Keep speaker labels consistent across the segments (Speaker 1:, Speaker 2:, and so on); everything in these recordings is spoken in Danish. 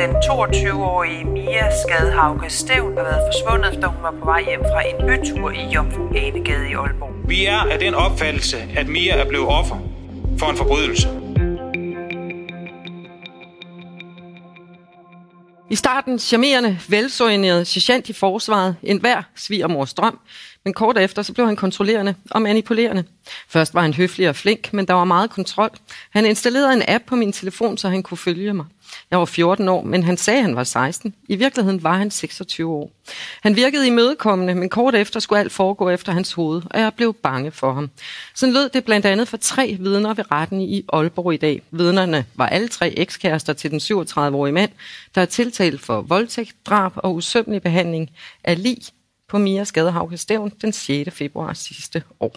Speaker 1: Den 22-årige Mia Skadhauke Stævn har været forsvundet, da hun var på vej hjem fra en bytur i Jomfru Anegade i Aalborg.
Speaker 2: Vi er af den opfattelse, at Mia er blevet offer for en forbrydelse.
Speaker 3: I starten charmerende, velsorienteret sergeant i forsvaret, en hver svigermors drøm, men kort efter så blev han kontrollerende og manipulerende. Først var han høflig og flink, men der var meget kontrol. Han installerede en app på min telefon, så han kunne følge mig. Jeg var 14 år, men han sagde, at han var 16. I virkeligheden var han 26 år. Han virkede imødekommende, men kort efter skulle alt foregå efter hans hoved, og jeg blev bange for ham. Sådan lød det blandt andet for tre vidner ved retten i Aalborg i dag. Vidnerne var alle tre ekskærester til den 37-årige mand, der er tiltalt for voldtægt, drab og usømmelig behandling af lig på Mia Skadehavke Stævn den 6. februar sidste år.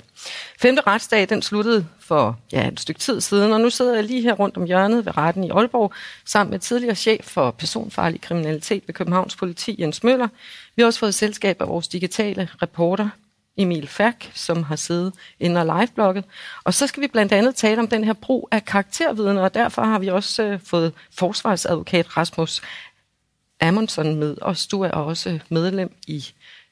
Speaker 3: Femte retsdag den sluttede for ja, et stykke tid siden, og nu sidder jeg lige her rundt om hjørnet ved retten i Aalborg, sammen med tidligere chef for personfarlig kriminalitet ved Københavns Politi, Jens Møller. Vi har også fået selskab af vores digitale reporter, Emil Færk, som har siddet inde og liveblogget. Og så skal vi blandt andet tale om den her brug af karakterviden, og derfor har vi også øh, fået forsvarsadvokat Rasmus Amundsen med os. Du er også medlem i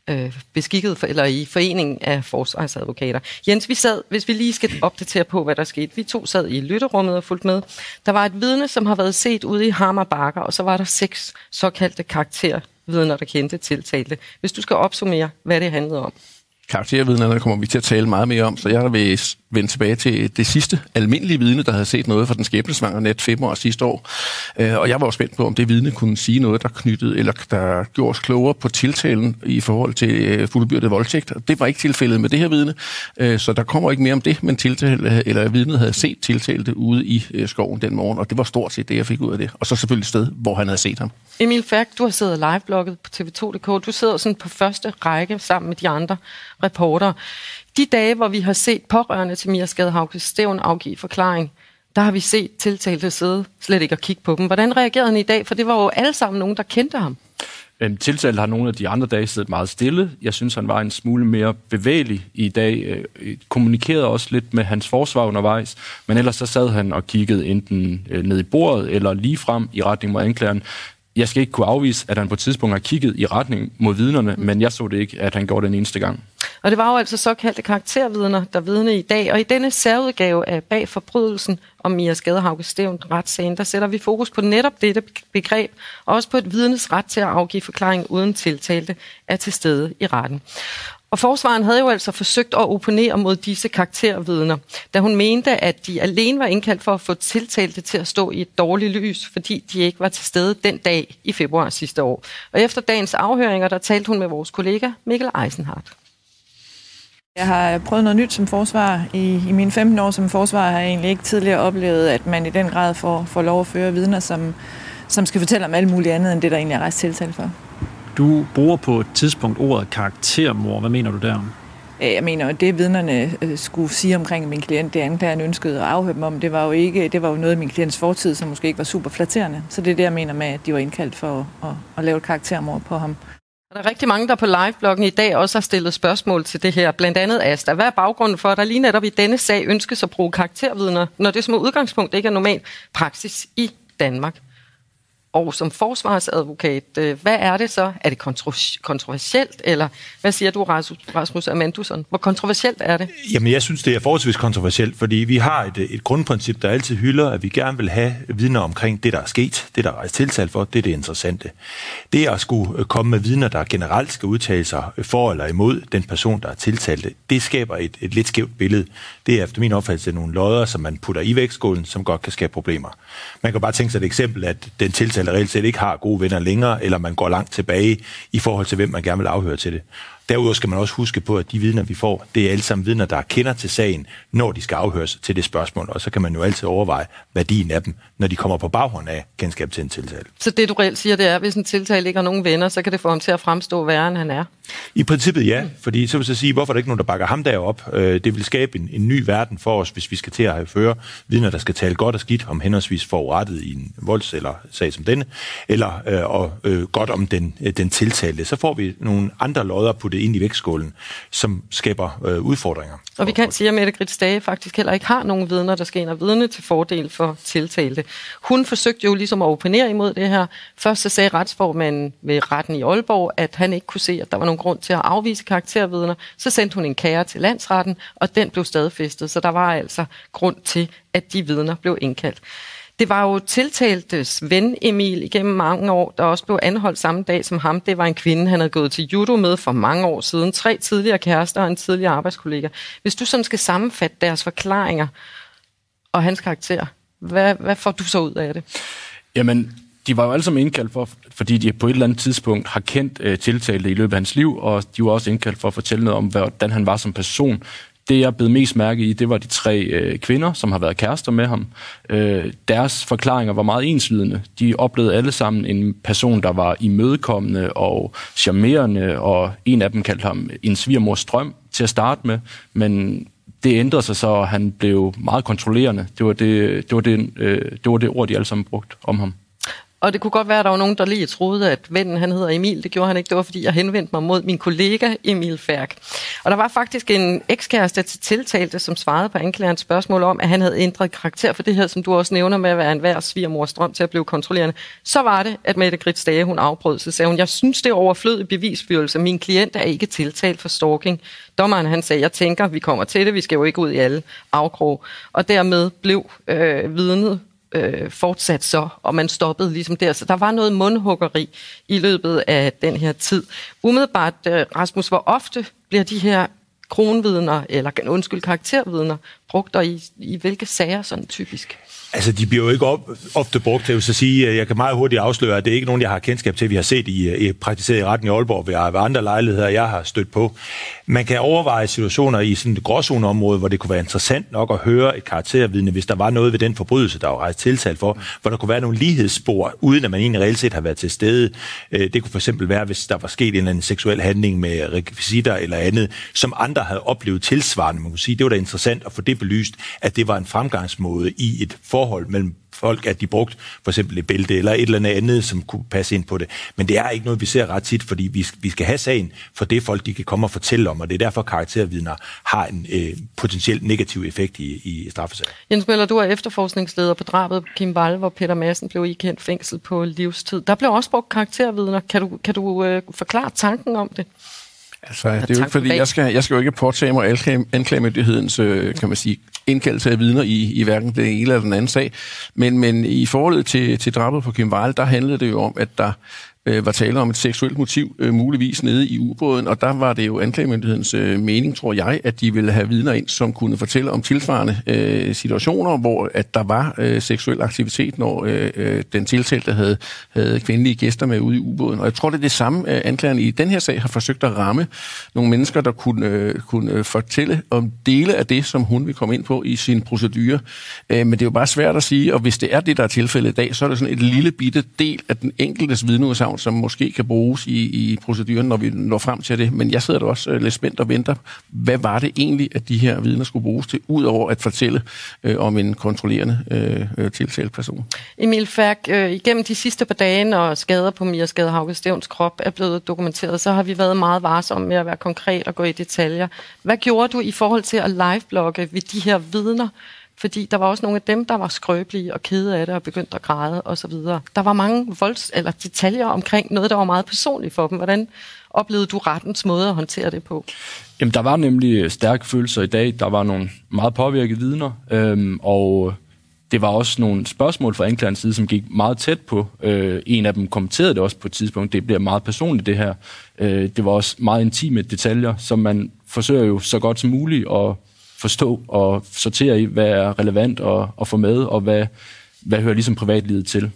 Speaker 3: øh, beskikket for, eller i foreningen af forsvarsadvokater. Jens, vi sad, hvis vi lige skal opdatere på, hvad der skete. Vi to sad i lytterummet og fulgte med. Der var et vidne, som har været set ude i Hammer Bakker, og så var der seks såkaldte karaktervidner, der kendte tiltalte. Hvis du skal opsummere, hvad det handlede om.
Speaker 4: Karaktervidnerne kommer vi til at tale meget mere om, så jeg vil vende tilbage til det sidste almindelige vidne, der havde set noget fra den skæbnesvangre net februar sidste år. Øh, og jeg var også spændt på, om det vidne kunne sige noget, der knyttede eller der gjorde os klogere på tiltalen i forhold til øh, fuldbyrdet voldtægt. Det var ikke tilfældet med det her vidne, øh, så der kommer ikke mere om det, men tiltale, eller vidnet havde set tiltalte ude i skoven den morgen, og det var stort set det, jeg fik ud af det. Og så selvfølgelig et sted, hvor han havde set ham.
Speaker 3: Emil Færk, du har siddet live-blogget på tv2.dk. Du sidder sådan på første række sammen med de andre reporter. De dage, hvor vi har set pårørende til Mia Skadehauke Stævn afgive forklaring, der har vi set tiltalte sidde slet ikke at kigge på dem. Hvordan reagerede han i dag? For det var jo alle sammen nogen, der kendte ham.
Speaker 5: Øhm, tiltalte har nogle af de andre dage siddet meget stille. Jeg synes, han var en smule mere bevægelig i dag. Øh, øh kommunikerede også lidt med hans forsvar undervejs, men ellers så sad han og kiggede enten øh, ned i bordet eller lige frem i retning mod anklageren jeg skal ikke kunne afvise, at han på et tidspunkt har kigget i retning mod vidnerne, men jeg så det ikke, at han gjorde den eneste gang.
Speaker 3: Og det var jo altså såkaldte karaktervidner, der vidne i dag. Og i denne særudgave af Bag forbrydelsen om Mia Skadehauke Stævn retssagen, der sætter vi fokus på netop dette begreb, og også på et vidnes ret til at afgive forklaring uden tiltalte er til stede i retten. Og forsvaren havde jo altså forsøgt at opponere mod disse karaktervidner, da hun mente, at de alene var indkaldt for at få tiltalte til at stå i et dårligt lys, fordi de ikke var til stede den dag i februar sidste år. Og efter dagens afhøringer, der talte hun med vores kollega Mikkel Eisenhardt.
Speaker 6: Jeg har prøvet noget nyt som forsvar. I, i mine 15 år som forsvar har jeg egentlig ikke tidligere oplevet, at man i den grad får, får lov at føre vidner, som, som skal fortælle om alt muligt andet, end det, der egentlig er rejst tiltale for.
Speaker 7: Du bruger på et tidspunkt ordet karaktermor. Hvad mener du der?
Speaker 6: Jeg mener, at det vidnerne øh, skulle sige omkring min klient, det anklageren ønskede at afhøre dem om, det var jo ikke, det var jo noget af min klients fortid, som måske ikke var super flatterende. Så det er det, jeg mener med, at de var indkaldt for at, at, at lave et karaktermord på ham.
Speaker 3: Der er rigtig mange, der på livebloggen i dag også har stillet spørgsmål til det her. Blandt andet Asta. Hvad er baggrunden for, at der lige netop i denne sag ønskes at bruge karaktervidner, når det som udgangspunkt ikke er normal praksis i Danmark? Og som forsvarsadvokat, øh, hvad er det så? Er det kontroversielt, eller hvad siger du, Rasmus Amandusson? Hvor kontroversielt er det?
Speaker 8: Jamen, jeg synes, det er forholdsvis kontroversielt, fordi vi har et, øh, et grundprincip, der altid hylder, at vi gerne vil have vidner omkring det, der er sket, det, der er rejst tiltal for, det er det interessante. Det at skulle øh, komme med vidner, der generelt skal udtale sig for eller imod den person, der er tiltalt, det skaber et, et lidt skævt billede. Det er efter min opfattelse nogle lodder, som man putter i vægtskålen, som godt kan skabe problemer. Man kan bare tænke sig et eksempel, at den tiltalte reelt set ikke har gode venner længere, eller man går langt tilbage i forhold til, hvem man gerne vil afhøre til det. Derudover skal man også huske på, at de vidner, vi får, det er alle sammen vidner, der kender til sagen, når de skal afhøres til det spørgsmål. Og så kan man jo altid overveje værdien af dem, når de kommer på baghånd af kendskab til en tiltale.
Speaker 3: Så det, du reelt siger, det er, at hvis en tiltale ikke har nogen venner, så kan det få ham til at fremstå værre, end han er?
Speaker 8: I princippet ja, fordi så vil jeg sige, hvorfor er der ikke nogen, der bakker ham derop? Øh, det vil skabe en, en ny verden for os, hvis vi skal til at have føre vidner, der skal tale godt og skidt om henholdsvis forurettet i en volds- eller sag som denne, eller øh, og, øh, godt om den, øh, den tiltalte. Så får vi nogle andre lodder puttet ind i vægtskålen, som skaber øh, udfordringer.
Speaker 3: Og vi kan sige, at Mette Grits Dage faktisk heller ikke har nogen vidner, der skal ind og vidne til fordel for tiltalte. Hun forsøgte jo ligesom at opponere imod det her. Først så sagde retsformanden ved retten i Aalborg, at han ikke kunne se, at der var nogen grund til at afvise karaktervidner. Så sendte hun en kære til landsretten, og den blev stadfæstet. Så der var altså grund til, at de vidner blev indkaldt. Det var jo tiltaltes ven Emil igennem mange år, der også blev anholdt samme dag som ham. Det var en kvinde, han havde gået til judo med for mange år siden. Tre tidligere kærester og en tidligere arbejdskollega. Hvis du sådan skal sammenfatte deres forklaringer og hans karakter, hvad, hvad får du så ud af det?
Speaker 5: Jamen, de var jo alle sammen indkaldt for, fordi de på et eller andet tidspunkt har kendt øh, tiltalte i løbet af hans liv, og de var også indkaldt for at fortælle noget om, hvordan han var som person. Det, jeg blev mest mærke i, det var de tre øh, kvinder, som har været kærester med ham. Øh, deres forklaringer var meget enslydende. De oplevede alle sammen en person, der var imødekommende og charmerende, og en af dem kaldte ham en svigermors drøm til at starte med, men det ændrede sig så, og han blev meget kontrollerende. Det var det, det, var det, øh, det, var det ord, de alle sammen brugte om ham.
Speaker 3: Og det kunne godt være, at der var nogen, der lige troede, at vennen han hedder Emil. Det gjorde han ikke. Det var, fordi jeg henvendte mig mod min kollega Emil Færk. Og der var faktisk en ekskæreste til tiltalte, som svarede på anklagerens spørgsmål om, at han havde ændret karakter for det her, som du også nævner med at være en hver svigermors drøm til at blive kontrollerende. Så var det, at Mette Grits Dage, hun afbrød så sagde hun, jeg synes, det er overflødig bevisførelse. Min klient er ikke tiltalt for stalking. Dommeren han sagde, jeg tænker, vi kommer til det, vi skal jo ikke ud i alle afkrog. Og dermed blev øh, vidnet øh, fortsat så, og man stoppede ligesom der. Så der var noget mundhuggeri i løbet af den her tid. Umiddelbart, øh, Rasmus, hvor ofte bliver de her kronvidner, eller undskyld, karaktervidner, brugt, og i, i hvilke sager sådan typisk?
Speaker 8: Altså, de bliver jo ikke op, ofte brugt. Jeg vil så sige, jeg kan meget hurtigt afsløre, at det er ikke nogen, jeg har kendskab til, vi har set i, i praktiseret i retten i Aalborg ved, ved andre lejligheder, jeg har stødt på. Man kan overveje situationer i sådan et gråzoneområde, hvor det kunne være interessant nok at høre et karaktervidne, hvis der var noget ved den forbrydelse, der var rejst tiltalt for, hvor der kunne være nogle lighedsspor, uden at man egentlig reelt set har været til stede. Øh, det kunne for eksempel være, hvis der var sket en eller anden seksuel handling med rekvisitter eller andet, som andre havde oplevet tilsvarende. Man kunne sige, det var da interessant at få det belyst, at det var en fremgangsmåde i et forhold mellem folk, at de brugt for eksempel et bælte eller et eller andet, som kunne passe ind på det. Men det er ikke noget, vi ser ret tit, fordi vi, vi skal have sagen for det folk, de kan komme og fortælle om, og det er derfor karaktervidner har en øh, potentielt negativ effekt i, i straffesager.
Speaker 3: Jens Møller, du er efterforskningsleder på drabet på Kim Wall, hvor Peter Madsen blev ikendt fængsel på livstid. Der blev også brugt karaktervidner. Kan du, kan du øh, forklare tanken om det?
Speaker 4: Altså, det er jo ikke, fordi jeg skal, jeg skal jo ikke påtage mig anklagemyndighedens, øh, kan man sige, indkaldelse af vidner i, i hverken den ene eller den anden sag. Men, men i forhold til, til drabet på Kim Wall, der handlede det jo om, at der øh, var tale om et seksuelt motiv, øh, muligvis nede i ubåden, og der var det jo anklagemyndighedens øh, mening, tror jeg, at de ville have vidner ind, som kunne fortælle om tilsvarende øh, situationer, hvor at der var øh, seksuel aktivitet, når øh, øh, den tiltalte havde, havde kvindelige gæster med ude i ubåden. Og jeg tror, det er det samme, øh, anklageren i den her sag har forsøgt at ramme nogle mennesker, der kunne, øh, kunne øh, fortælle om dele af det, som hun vil komme ind på i sin procedure. Øh, men det er jo bare svært at sige, og hvis det er det, der er tilfældet i dag, så er det sådan et lille bitte del af den enkeltes vidneudsagn, navn, som måske kan bruges i, i proceduren, når vi når frem til det. Men jeg sidder da også øh, lidt spændt og venter. Hvad var det egentlig, at de her vidner skulle bruges til, udover at fortælle øh, om en kontrollerende øh, øh tiltalt person?
Speaker 3: Emil Færk, øh, igennem de sidste par dage, når skader på Mia Skadehauke Stævns krop er blevet dokumenteret, så har vi været meget varsomme med at være konkret og gå i detaljer. Hvad gjorde du i forhold til at liveblogge ved de her vidner? Fordi der var også nogle af dem, der var skrøbelige og kede af det og begyndte at græde osv. Der var mange volds- eller detaljer omkring noget, der var meget personligt for dem. Hvordan oplevede du rettens måde at håndtere det på?
Speaker 5: Jamen, der var nemlig øh, stærke følelser i dag. Der var nogle meget påvirkede vidner, øhm, og det var også nogle spørgsmål fra anklagerens side, som gik meget tæt på. Øh, en af dem kommenterede det også på et tidspunkt. Det bliver meget personligt, det her. Øh, det var også meget intime detaljer, som man forsøger jo så godt som muligt at forstå og sortere i, hvad er relevant at, at få med, og hvad, hvad hører ligesom privatlivet til.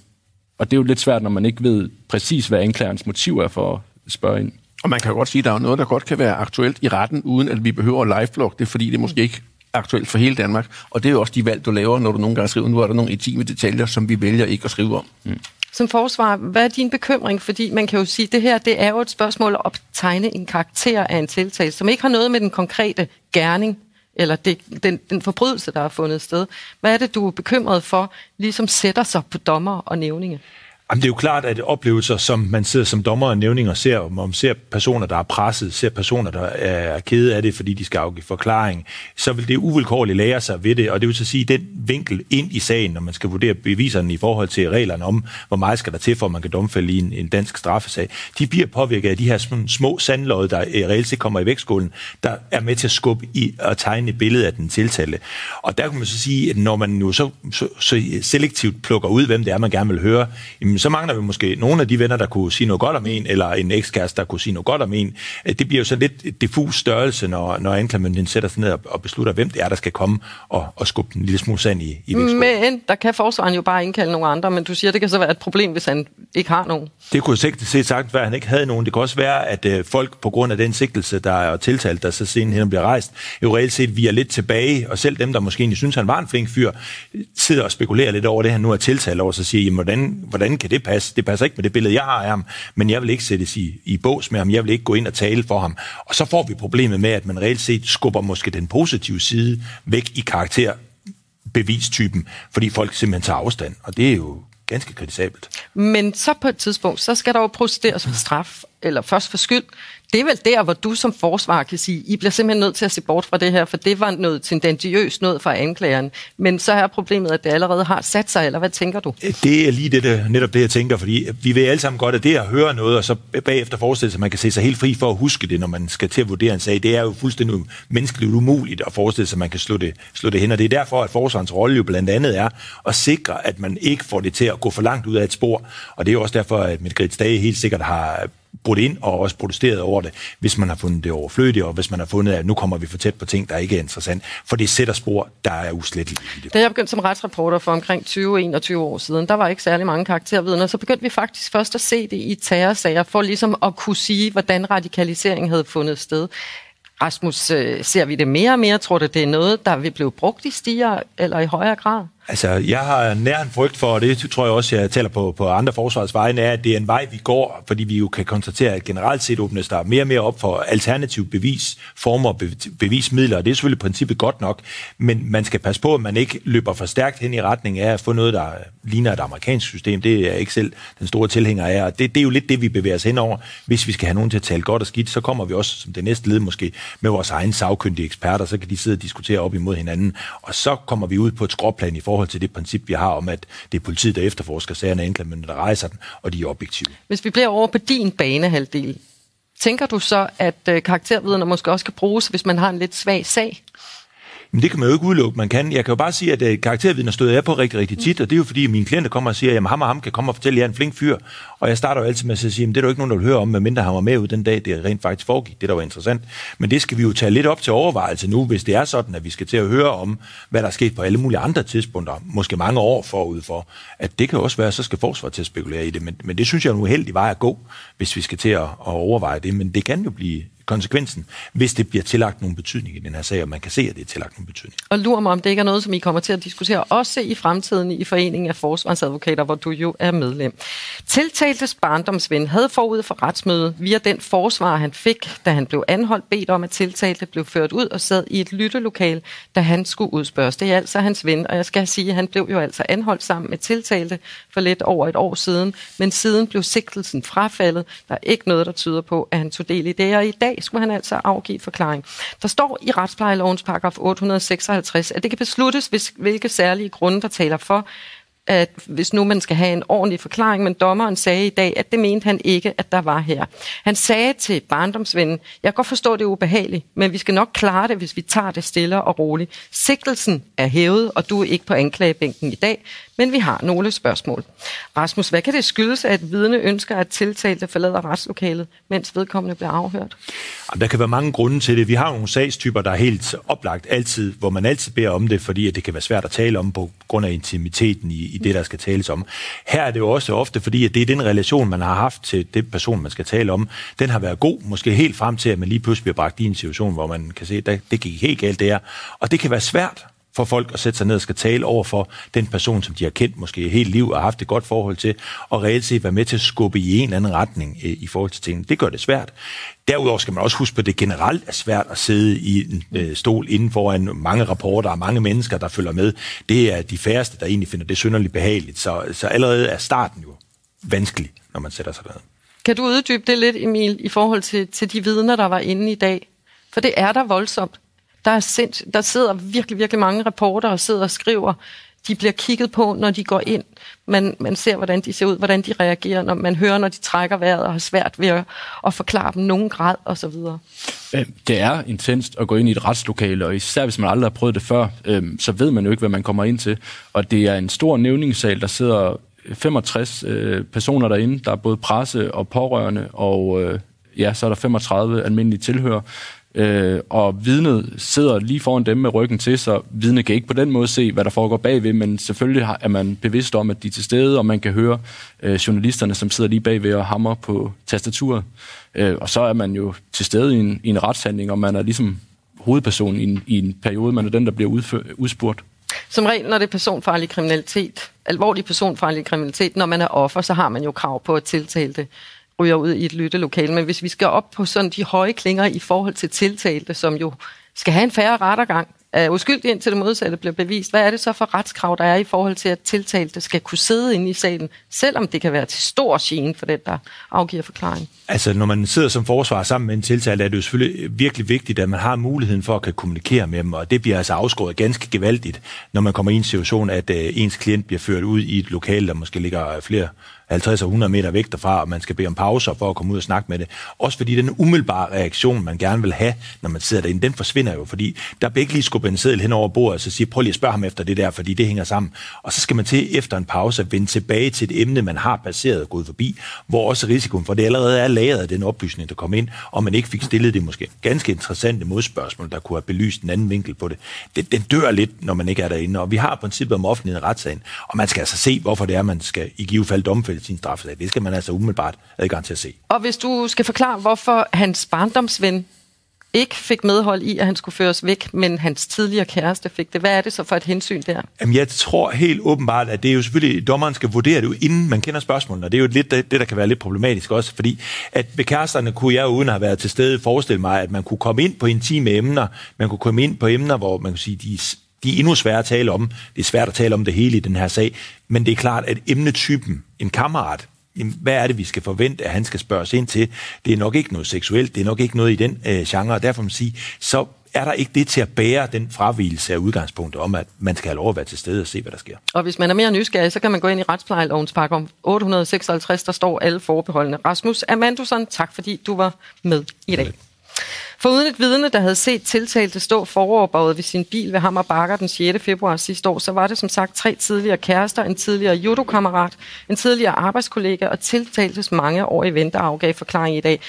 Speaker 5: Og det er jo lidt svært, når man ikke ved præcis, hvad anklagerens motiv er for at spørge ind.
Speaker 4: Og man kan jo godt sige, at der er noget, der godt kan være aktuelt i retten, uden at vi behøver at live det, fordi det måske ikke aktuelt for hele Danmark. Og det er jo også de valg, du laver, når du nogle gange skriver, nu er der nogle intime detaljer, som vi vælger ikke at skrive om. Mm.
Speaker 3: Som forsvar, hvad er din bekymring? Fordi man kan jo sige, at det her det er jo et spørgsmål at tegne en karakter af en tiltale, som ikke har noget med den konkrete gerning eller det, den, den forbrydelse, der har fundet sted. Hvad er det, du er bekymret for, ligesom sætter sig på dommer og nævninge?
Speaker 8: Jamen, det er jo klart, at oplevelser, som man sidder som dommer og nævninger ser, om man ser personer, der er presset, ser personer, der er kede af det, fordi de skal afgive forklaring, så vil det uvilkårligt lære sig ved det, og det vil så sige, den vinkel ind i sagen, når man skal vurdere beviserne i forhold til reglerne om, hvor meget skal der til, for at man kan domfælde i en, en dansk straffesag, de bliver påvirket af de her små, små der øh, reelt set kommer i vægtskålen, der er med til at skubbe i at tegne et billede af den tiltalte. Og der kan man så sige, at når man nu så, så, så selektivt plukker ud, hvem det er, man gerne vil høre, jamen, så mangler vi måske nogle af de venner, der kunne sige noget godt om en, eller en ekskæreste, der kunne sige noget godt om en. Det bliver jo så lidt diffus størrelse, når, når anklagemyndigheden sætter sig ned og, og beslutter, hvem det er, der skal komme og, og skubbe en lille smule sand i, i
Speaker 3: Men der kan forsvaren jo bare indkalde nogle andre, men du siger, det kan så være et problem, hvis han ikke har nogen.
Speaker 8: Det kunne sikkert set sagt være, at han ikke havde nogen. Det kan også være, at øh, folk på grund af den sigtelse, der er tiltalt, der så senere bliver rejst, jo reelt set vi er lidt tilbage, og selv dem, der måske egentlig synes, han var en flink fyr, sidder og spekulerer lidt over det, han nu er tiltalt over, så siger, jamen, hvordan, hvordan kan det passe? Det passer ikke med det billede, jeg har af ham, men jeg vil ikke sættes i, i bås med ham, jeg vil ikke gå ind og tale for ham. Og så får vi problemet med, at man reelt set skubber måske den positive side væk i karakter bevistypen, fordi folk simpelthen tager afstand, og det er jo ganske kritisabelt.
Speaker 3: Men så på et tidspunkt, så skal der jo procederes for straf, eller først for skyld, det er vel der, hvor du som forsvar kan sige, I bliver simpelthen nødt til at se bort fra det her, for det var noget tendentiøst noget fra anklageren. Men så er problemet, at det allerede har sat sig, eller hvad tænker du?
Speaker 8: Øh, det er lige det, der, netop det, jeg tænker, fordi øh, vi vil alle sammen godt, at det at høre noget, og så bagefter forestille sig, at man kan se sig helt fri for at huske det, når man skal til at vurdere en sag, det er jo fuldstændig menneskeligt umuligt at forestille sig, at man kan slå det, slå det hen. Og det er derfor, at forsvarens rolle jo blandt andet er at sikre, at man ikke får det til at gå for langt ud af et spor. Og det er jo også derfor, at Mette Grits Dage helt sikkert har brudt ind og også protesteret over det, hvis man har fundet det overflødigt, og hvis man har fundet, at nu kommer vi for tæt på ting, der ikke er interessant. For det sætter spor, der er uslettelige i det.
Speaker 3: Da jeg begyndte som retsreporter for omkring 20-21 år siden, der var ikke særlig mange karaktervidner, så begyndte vi faktisk først at se det i terrorsager, for ligesom at kunne sige, hvordan radikalisering havde fundet sted. Rasmus, øh, ser vi det mere og mere? Tror du, det er noget, der vil blive brugt i stiger eller i højere grad?
Speaker 8: Altså, jeg har nær en frygt for, og det tror jeg også, jeg taler på, på andre forsvarsvejen, er, at det er en vej, vi går, fordi vi jo kan konstatere, at generelt set åbnes der mere og mere op for alternative bevisformer og bevismidler, og det er selvfølgelig princippet godt nok, men man skal passe på, at man ikke løber for stærkt hen i retning af at få noget, der ligner et amerikansk system. Det er jeg ikke selv den store tilhænger af, og det, det er jo lidt det, vi bevæger os hen over. Hvis vi skal have nogen til at tale godt og skidt, så kommer vi også som det næste led måske med vores egen sagkyndige eksperter, så kan de sidde og diskutere op imod hinanden, og så kommer vi ud på et skråplan i forhold forhold til det princip, vi har om, at det er politiet, der efterforsker sagerne, anklagemyndigheden, der rejser den, og de er objektive.
Speaker 3: Hvis vi bliver over på din banehalvdel, tænker du så, at øh, karaktervidner måske også kan bruges, hvis man har en lidt svag sag?
Speaker 8: Jamen, det kan man jo ikke udelukke, man kan. Jeg kan jo bare sige, at øh, uh, karaktervidner støder jeg på rigtig, rigtig tit, og det er jo fordi, at mine klienter kommer og siger, at ham og ham kan komme og fortælle, at jeg er en flink fyr. Og jeg starter jo altid med at sige, at det er der jo ikke nogen, der vil høre om, medmindre han var med ud den dag, det rent faktisk foregik. Det der var interessant. Men det skal vi jo tage lidt op til overvejelse nu, hvis det er sådan, at vi skal til at høre om, hvad der er sket på alle mulige andre tidspunkter, måske mange år forud for, at det kan også være, at så skal forsvaret til at spekulere i det. Men, men det synes jeg er en uheldig vej at gå, hvis vi skal til at, at overveje det. Men det kan jo blive konsekvensen, hvis det bliver tillagt nogen betydning i den her sag, og man kan se, at det er tillagt nogen betydning.
Speaker 3: Og lur mig, om det ikke er noget, som I kommer til at diskutere også i fremtiden i Foreningen af Forsvarsadvokater, hvor du jo er medlem. Tiltaltes barndomsven havde forud for retsmødet via den forsvar, han fik, da han blev anholdt, bedt om, at tiltalte blev ført ud og sad i et lyttelokal, da han skulle udspørges. Det er altså hans ven, og jeg skal sige, at han blev jo altså anholdt sammen med tiltalte for lidt over et år siden, men siden blev sigtelsen frafaldet. Der er ikke noget, der tyder på, at han tog del i det, og i dag skulle han altså afgive forklaring. Der står i retsplejelovens paragraf 856, at det kan besluttes, hvis, hvilke særlige grunde, der taler for, at hvis nu man skal have en ordentlig forklaring, men dommeren sagde i dag, at det mente han ikke, at der var her. Han sagde til barndomsvennen, jeg kan godt forstå, det er ubehageligt, men vi skal nok klare det, hvis vi tager det stille og roligt. Sigtelsen er hævet, og du er ikke på anklagebænken i dag, men vi har nogle spørgsmål. Rasmus, hvad kan det skyldes, at vidne ønsker, at tiltalte forlader retslokalet, mens vedkommende bliver afhørt?
Speaker 8: Der kan være mange grunde til det. Vi har nogle sagstyper, der er helt oplagt altid, hvor man altid beder om det, fordi det kan være svært at tale om på grund af intimiteten i, i det, der skal tales om. Her er det jo også ofte, fordi at det er den relation, man har haft til det person, man skal tale om. Den har været god, måske helt frem til, at man lige pludselig bliver bragt i en situation, hvor man kan se, at det gik helt galt der. Og det kan være svært for folk at sætte sig ned og skal tale over for den person, som de har kendt måske hele liv og haft et godt forhold til, og reelt set være med til at skubbe i en eller anden retning øh, i forhold til tingene. Det gør det svært. Derudover skal man også huske på, at det generelt er svært at sidde i en øh, stol inden foran mange rapporter og mange mennesker, der følger med. Det er de færreste, der egentlig finder det synderligt behageligt. Så, så allerede er starten jo vanskelig, når man sætter sig ned.
Speaker 3: Kan du uddybe det lidt, Emil, i forhold til, til de vidner, der var inde i dag? For det er der voldsomt. Der, er sind, der sidder virkelig, virkelig mange reporter og sidder og skriver. De bliver kigget på, når de går ind. Man, man ser, hvordan de ser ud, hvordan de reagerer, når man hører, når de trækker vejret og har svært ved at, at forklare dem nogen grad osv.
Speaker 5: Øh, det er intenst at gå ind i et retslokale, og især hvis man aldrig har prøvet det før, øh, så ved man jo ikke, hvad man kommer ind til. Og det er en stor nævningssal, der sidder øh, 65 øh, personer derinde. Der er både presse og pårørende, og øh, ja, så er der 35 almindelige tilhører. Øh, og vidnet sidder lige foran dem med ryggen til, så vidnet kan ikke på den måde se, hvad der foregår bagved, men selvfølgelig er man bevidst om, at de er til stede, og man kan høre øh, journalisterne, som sidder lige bagved og hammer på tastaturet. Øh, og så er man jo til stede i en, i en retshandling, og man er ligesom hovedperson i en, i en periode, man er den, der bliver udfør, udspurgt.
Speaker 3: Som regel, når det er personfarlig kriminalitet, alvorlig personfarlig kriminalitet, når man er offer, så har man jo krav på at tiltalte ryger ud i et lyttelokale. Men hvis vi skal op på sådan de høje klinger i forhold til tiltalte, som jo skal have en færre rettergang, er uskyldig indtil det modsatte bliver bevist. Hvad er det så for retskrav, der er i forhold til, at tiltalte skal kunne sidde inde i salen, selvom det kan være til stor gene for den, der afgiver forklaring?
Speaker 8: Altså, når man sidder som forsvar sammen med en tiltalt, er det jo selvfølgelig virkelig vigtigt, at man har muligheden for at kan kommunikere med dem, og det bliver altså afskåret ganske gevaldigt, når man kommer i en situation, at øh, ens klient bliver ført ud i et lokal, der måske ligger flere 50 og 100 meter væk derfra, og man skal bede om pauser for at komme ud og snakke med det. Også fordi den umiddelbare reaktion, man gerne vil have, når man sidder derinde, den forsvinder jo, fordi der bliver ikke lige skubbet en seddel hen over bordet, og så siger, prøv lige at spørge ham efter det der, fordi det hænger sammen. Og så skal man til efter en pause at vende tilbage til et emne, man har passeret og gået forbi, hvor også risikoen for det allerede er lagret af den oplysning, der kom ind, og man ikke fik stillet det måske ganske interessante modspørgsmål, der kunne have belyst en anden vinkel på det. det den dør lidt, når man ikke er derinde, og vi har princippet om offentlighed i retssagen, og man skal altså se, hvorfor det er, man skal i givet fald domfælde sin straffesag. Det skal man altså umiddelbart adgang til at se.
Speaker 3: Og hvis du skal forklare, hvorfor hans barndomsven ikke fik medhold i, at han skulle føres væk, men hans tidligere kæreste fik det. Hvad er det så for et hensyn der?
Speaker 8: Jamen, jeg tror helt åbenbart, at det er jo selvfølgelig, dommeren skal vurdere det, inden man kender spørgsmålene, og det er jo lidt det, der kan være lidt problematisk også, fordi at ved kæresterne kunne jeg uden at have været til stede forestille mig, at man kunne komme ind på intime emner, man kunne komme ind på emner, hvor man kan sige, de de er endnu svære at tale om. Det er svært at tale om det hele i den her sag, men det er klart, at emnetypen, en kammerat, hvad er det, vi skal forvente, at han skal spørges ind til? Det er nok ikke noget seksuelt, det er nok ikke noget i den øh, genre, og derfor må man sige, så er der ikke det til at bære den fravielse af udgangspunktet om, at man skal have lov at være til stede og se, hvad der sker.
Speaker 3: Og hvis man er mere nysgerrig, så kan man gå ind i retsplejelovens pakke om 856, der står alle forbeholdene. Rasmus Amandusson, tak fordi du var med i dag. For uden et vidne, der havde set tiltalte stå foroverbøjet ved sin bil ved Hammer Bakker den 6. februar sidste år, så var det som sagt tre tidligere kærester, en tidligere judokammerat, en tidligere arbejdskollega og tiltaltes mange år i vente afgav forklaring i dag.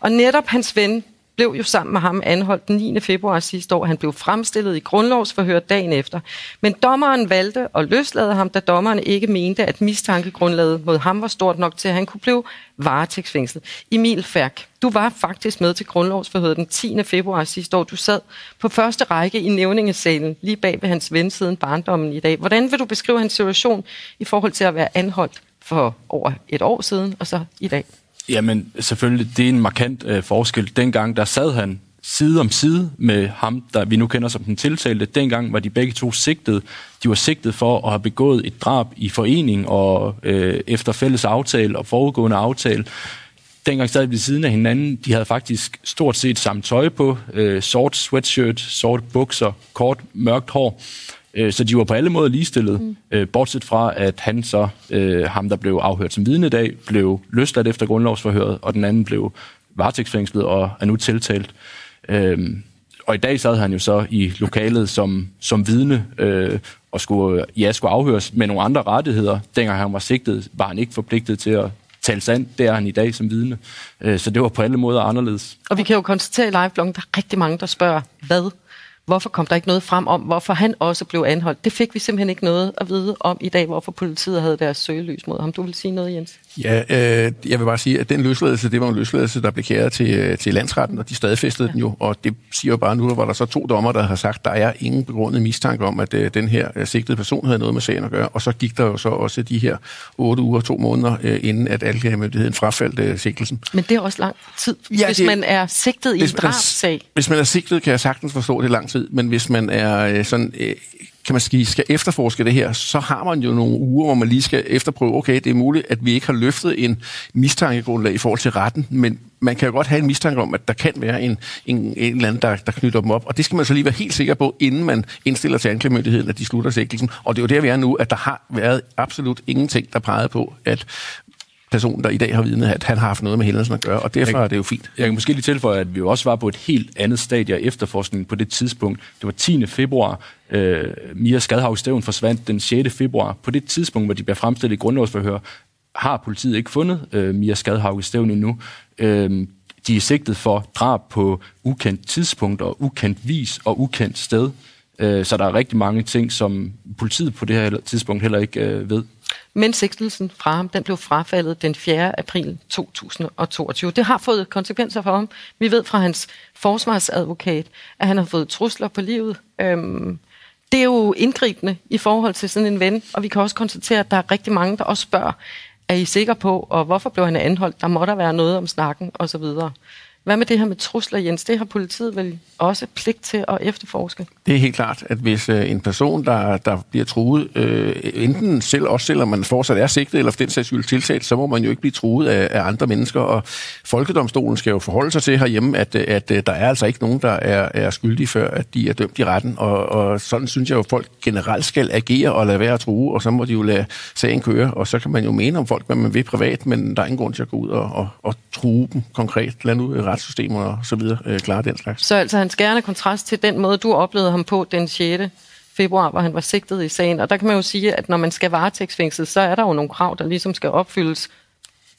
Speaker 3: Og netop hans ven blev jo sammen med ham anholdt den 9. februar sidste år. Han blev fremstillet i grundlovsforhør dagen efter. Men dommeren valgte at løslade ham, da dommeren ikke mente, at mistankegrundlaget mod ham var stort nok til, at han kunne blive varetægtsfængslet. Emil Færk, du var faktisk med til grundlovsforhøret den 10. februar sidste år. Du sad på første række i nævningesalen, lige bag ved hans ven siden barndommen i dag. Hvordan vil du beskrive hans situation i forhold til at være anholdt for over et år siden, og så i dag?
Speaker 5: Jamen, selvfølgelig, det er en markant øh, forskel. Dengang, der sad han side om side med ham, der vi nu kender som den tiltalte. Dengang var de begge to sigtet. De var sigtet for at have begået et drab i forening og øh, efter fælles aftale og foregående aftale. Dengang sad de ved siden af hinanden. De havde faktisk stort set samme tøj på. Øh, sort sweatshirt, sorte bukser, kort mørkt hår. Øh, så de var på alle måder ligestillet, mm. øh, bortset fra, at han så, øh, ham der blev afhørt som vidne i dag, blev løsladt efter grundlovsforhøret, og den anden blev varetægtsfængslet og er nu tiltalt. Øh, og i dag sad han jo så i lokalet som, som vidne øh, og skulle, ja, skulle afhøres med nogle andre rettigheder. Dengang han var sigtet, var han ikke forpligtet til at tale sandt. Det er han i dag som vidne. Øh, så det var på alle måder anderledes.
Speaker 3: Og vi kan jo konstatere i live der er rigtig mange, der spørger, hvad Hvorfor kom der ikke noget frem om, hvorfor han også blev anholdt? Det fik vi simpelthen ikke noget at vide om i dag, hvorfor politiet havde deres søgelys mod ham. Du vil sige noget, Jens?
Speaker 4: Ja, øh, jeg vil bare sige, at den løsladelse, det var en løsladelse, der blev kæret til, øh, til landsretten, og de stadfæstede ja. den jo, og det siger jo bare nu, hvor der så to dommer, der har sagt, at der er ingen begrundet mistanke om, at øh, den her øh, sigtede person havde noget med sagen at gøre, og så gik der jo så også de her otte uger, to måneder, øh, inden at anklagemyndigheden frafaldt øh, sigtelsen.
Speaker 3: Men det er også lang tid, ja, hvis det, man er sigtet i en drabsag.
Speaker 4: Hvis man er sigtet, kan jeg sagtens forstå, det er lang tid, men hvis man er øh, sådan... Øh, kan man sige, skal efterforske det her, så har man jo nogle uger, hvor man lige skal efterprøve, okay, det er muligt, at vi ikke har løftet en mistankegrundlag i forhold til retten, men man kan jo godt have en mistanke om, at der kan være en, en, en eller anden, der, der knytter dem op, og det skal man så lige være helt sikker på, inden man indstiller til anklagemyndigheden, at de slutter sigtelsen. Og det er jo der, vi er nu, at der har været absolut ingenting, der pegede på, at person, der i dag har vidnet, at han har haft noget med hændelsen at gøre, og derfor jeg, er det jo fint.
Speaker 5: Jeg kan måske lige tilføje, at vi jo også var på et helt andet stadie af efterforskningen på det tidspunkt. Det var 10. februar. Øh, Mia Skadhav Stævn forsvandt den 6. februar. På det tidspunkt, hvor de bliver fremstillet i grundlovsforhør, har politiet ikke fundet øh, Mia Skadhav Stævn endnu. Øh, de er sigtet for drab på ukendt tidspunkt og ukendt vis og ukendt sted. Øh, så der er rigtig mange ting, som politiet på det her tidspunkt heller ikke øh, ved.
Speaker 3: Men sigtelsen fra ham, den blev frafaldet den 4. april 2022. Det har fået konsekvenser for ham. Vi ved fra hans forsvarsadvokat, at han har fået trusler på livet. Øhm, det er jo indgribende i forhold til sådan en ven, og vi kan også konstatere, at der er rigtig mange, der også spørger, er I sikre på, og hvorfor blev han anholdt? Der må der være noget om snakken, osv. Hvad med det her med trusler, Jens? Det har politiet vel også pligt til at efterforske?
Speaker 4: Det er helt klart, at hvis øh, en person, der, der bliver truet, øh, enten selv, også selvom man fortsat er sigtet, eller for den sags skyld tiltalt, så må man jo ikke blive truet af, af andre mennesker. Og Folkedomstolen skal jo forholde sig til herhjemme, at, øh, at, at der er altså ikke nogen, der er, er skyldige, før at de er dømt i retten. Og, og sådan synes jeg jo, at folk generelt skal agere og lade være at true, og så må de jo lade sagen køre. Og så kan man jo mene om folk, hvad man vil privat, men der er ingen grund til at gå ud og, og, og true dem konkret. Lad nu retssystemer og så videre øh, klare den slags.
Speaker 3: Så altså hans gerne kontrast til den måde, du oplevede ham på den 6 februar, hvor han var sigtet i sagen. Og der kan man jo sige, at når man skal varetægtsfængsel, så er der jo nogle krav, der ligesom skal opfyldes.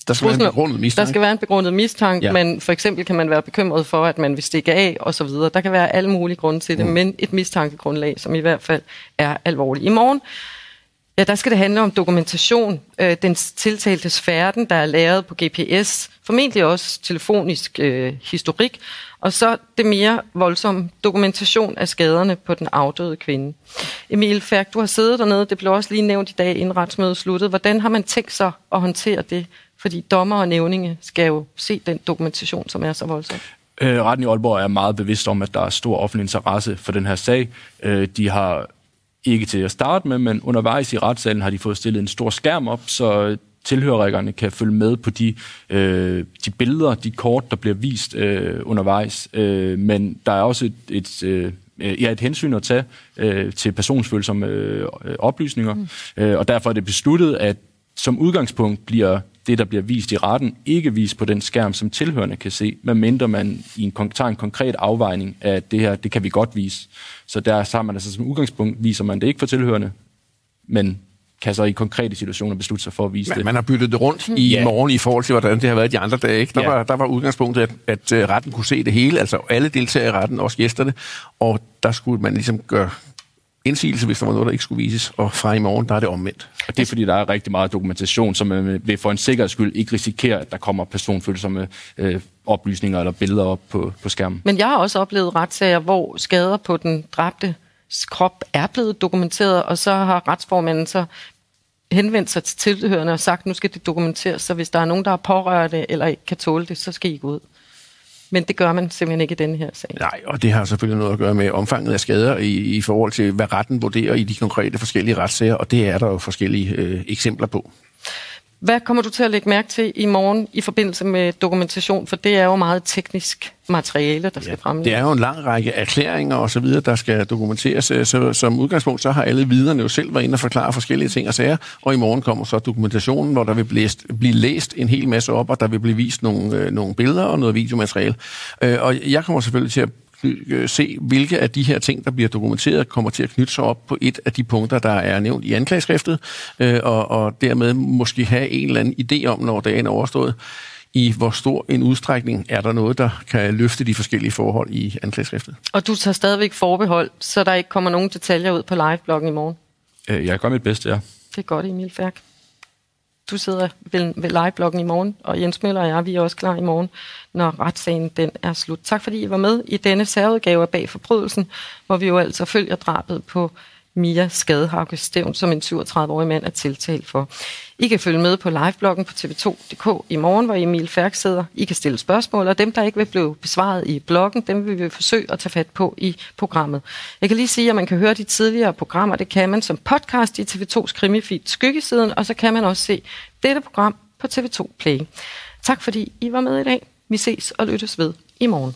Speaker 4: Der skal være en begrundet mistanke.
Speaker 3: Der skal være en begrundet mistanke, ja. men for eksempel kan man være bekymret for, at man vil stikke af og så videre. Der kan være alle mulige grunde til det, mm. men et mistankegrundlag, som i hvert fald er alvorligt. I morgen Ja, der skal det handle om dokumentation. Øh, den tiltaltes færden, der er lavet på GPS, formentlig også telefonisk øh, historik, og så det mere voldsomme dokumentation af skaderne på den afdøde kvinde. Emil Færk, du har siddet dernede, det blev også lige nævnt i dag, inden retsmødet sluttede. Hvordan har man tænkt sig at håndtere det? Fordi dommer og nævninge skal jo se den dokumentation, som er så voldsom.
Speaker 5: Øh, retten i Aalborg er meget bevidst om, at der er stor offentlig interesse for den her sag. Øh, de har ikke til at starte med, men undervejs i retssalen har de fået stillet en stor skærm op, så tilhørerrækkerne kan følge med på de, øh, de billeder, de kort, der bliver vist øh, undervejs. Øh, men der er også et, et, øh, ja, et hensyn at tage øh, til personsfølsomme øh, oplysninger, mm. øh, og derfor er det besluttet, at som udgangspunkt bliver det, der bliver vist i retten, ikke vist på den skærm, som tilhørende kan se, medmindre man i en, tager en konkret afvejning af det her, det kan vi godt vise. Så der har man altså som udgangspunkt, viser man det ikke for tilhørende, men kan så i konkrete situationer beslutte sig for at vise
Speaker 4: Men
Speaker 5: det.
Speaker 4: man har byttet det rundt i ja. morgen i forhold til, hvordan det har været de andre dage. Ikke? Der, ja. var, der var udgangspunktet, at, at øh, retten kunne se det hele, altså alle deltagere i retten, også gæsterne, og der skulle man ligesom gøre indsigelse, hvis der var noget, der ikke skulle vises, og fra i morgen, der er det omvendt.
Speaker 5: Og det er, fordi der er rigtig meget dokumentation, som man vil for en sikkerheds skyld ikke risikere, at der kommer personfølsomme øh, oplysninger eller billeder op på, på skærmen.
Speaker 3: Men jeg har også oplevet retssager, hvor skader på den dræbte krop er blevet dokumenteret, og så har retsformanden så henvendt sig til tilhørende og sagt, nu skal det dokumenteres, så hvis der er nogen, der har pårørte eller ikke kan tåle det, så skal I gå ud. Men det gør man simpelthen ikke i denne her sag.
Speaker 4: Nej, og det har selvfølgelig noget at gøre med omfanget af skader i, i forhold til, hvad retten vurderer i de konkrete forskellige retssager, og det er der jo forskellige øh, eksempler på.
Speaker 3: Hvad kommer du til at lægge mærke til i morgen i forbindelse med dokumentation? For det er jo meget teknisk materiale, der skal ja, fremlægges.
Speaker 4: Det er jo en lang række erklæringer og så videre, der skal dokumenteres. Så som udgangspunkt, så har alle viderne jo selv været inde og forklare forskellige ting og sager, og i morgen kommer så dokumentationen, hvor der vil blive læst, blive læst en hel masse op, og der vil blive vist nogle, øh, nogle billeder og noget videomateriale. Øh, og jeg kommer selvfølgelig til at Øh, se, hvilke af de her ting, der bliver dokumenteret, kommer til at knytte sig op på et af de punkter, der er nævnt i anklageskriftet, øh, og, og dermed måske have en eller anden idé om, når dagen er overstået. i hvor stor en udstrækning er der noget, der kan løfte de forskellige forhold i anklageskriftet.
Speaker 3: Og du tager stadigvæk forbehold, så der ikke kommer nogen detaljer ud på live-bloggen i morgen?
Speaker 5: Øh, jeg gør mit bedste, ja.
Speaker 3: Det er godt, Emil Færk. Du sidder ved, ved live-bloggen i morgen, og Jens Møller og jeg, vi er også klar i morgen, når retssagen den er slut. Tak fordi I var med i denne særudgave af Bag Forbrydelsen, hvor vi jo altså følger drabet på Mia Skadehauke Stævn, som en 37-årig mand er tiltalt for. I kan følge med på livebloggen på tv2.dk i morgen, hvor Emil Færk sidder. I kan stille spørgsmål, og dem, der ikke vil blive besvaret i bloggen, dem vil vi forsøge at tage fat på i programmet. Jeg kan lige sige, at man kan høre de tidligere programmer. Det kan man som podcast i TV2's krimifeed Skyggesiden, og så kan man også se dette program på TV2 Play. Tak fordi I var med i dag. Vi ses og lyttes ved i morgen.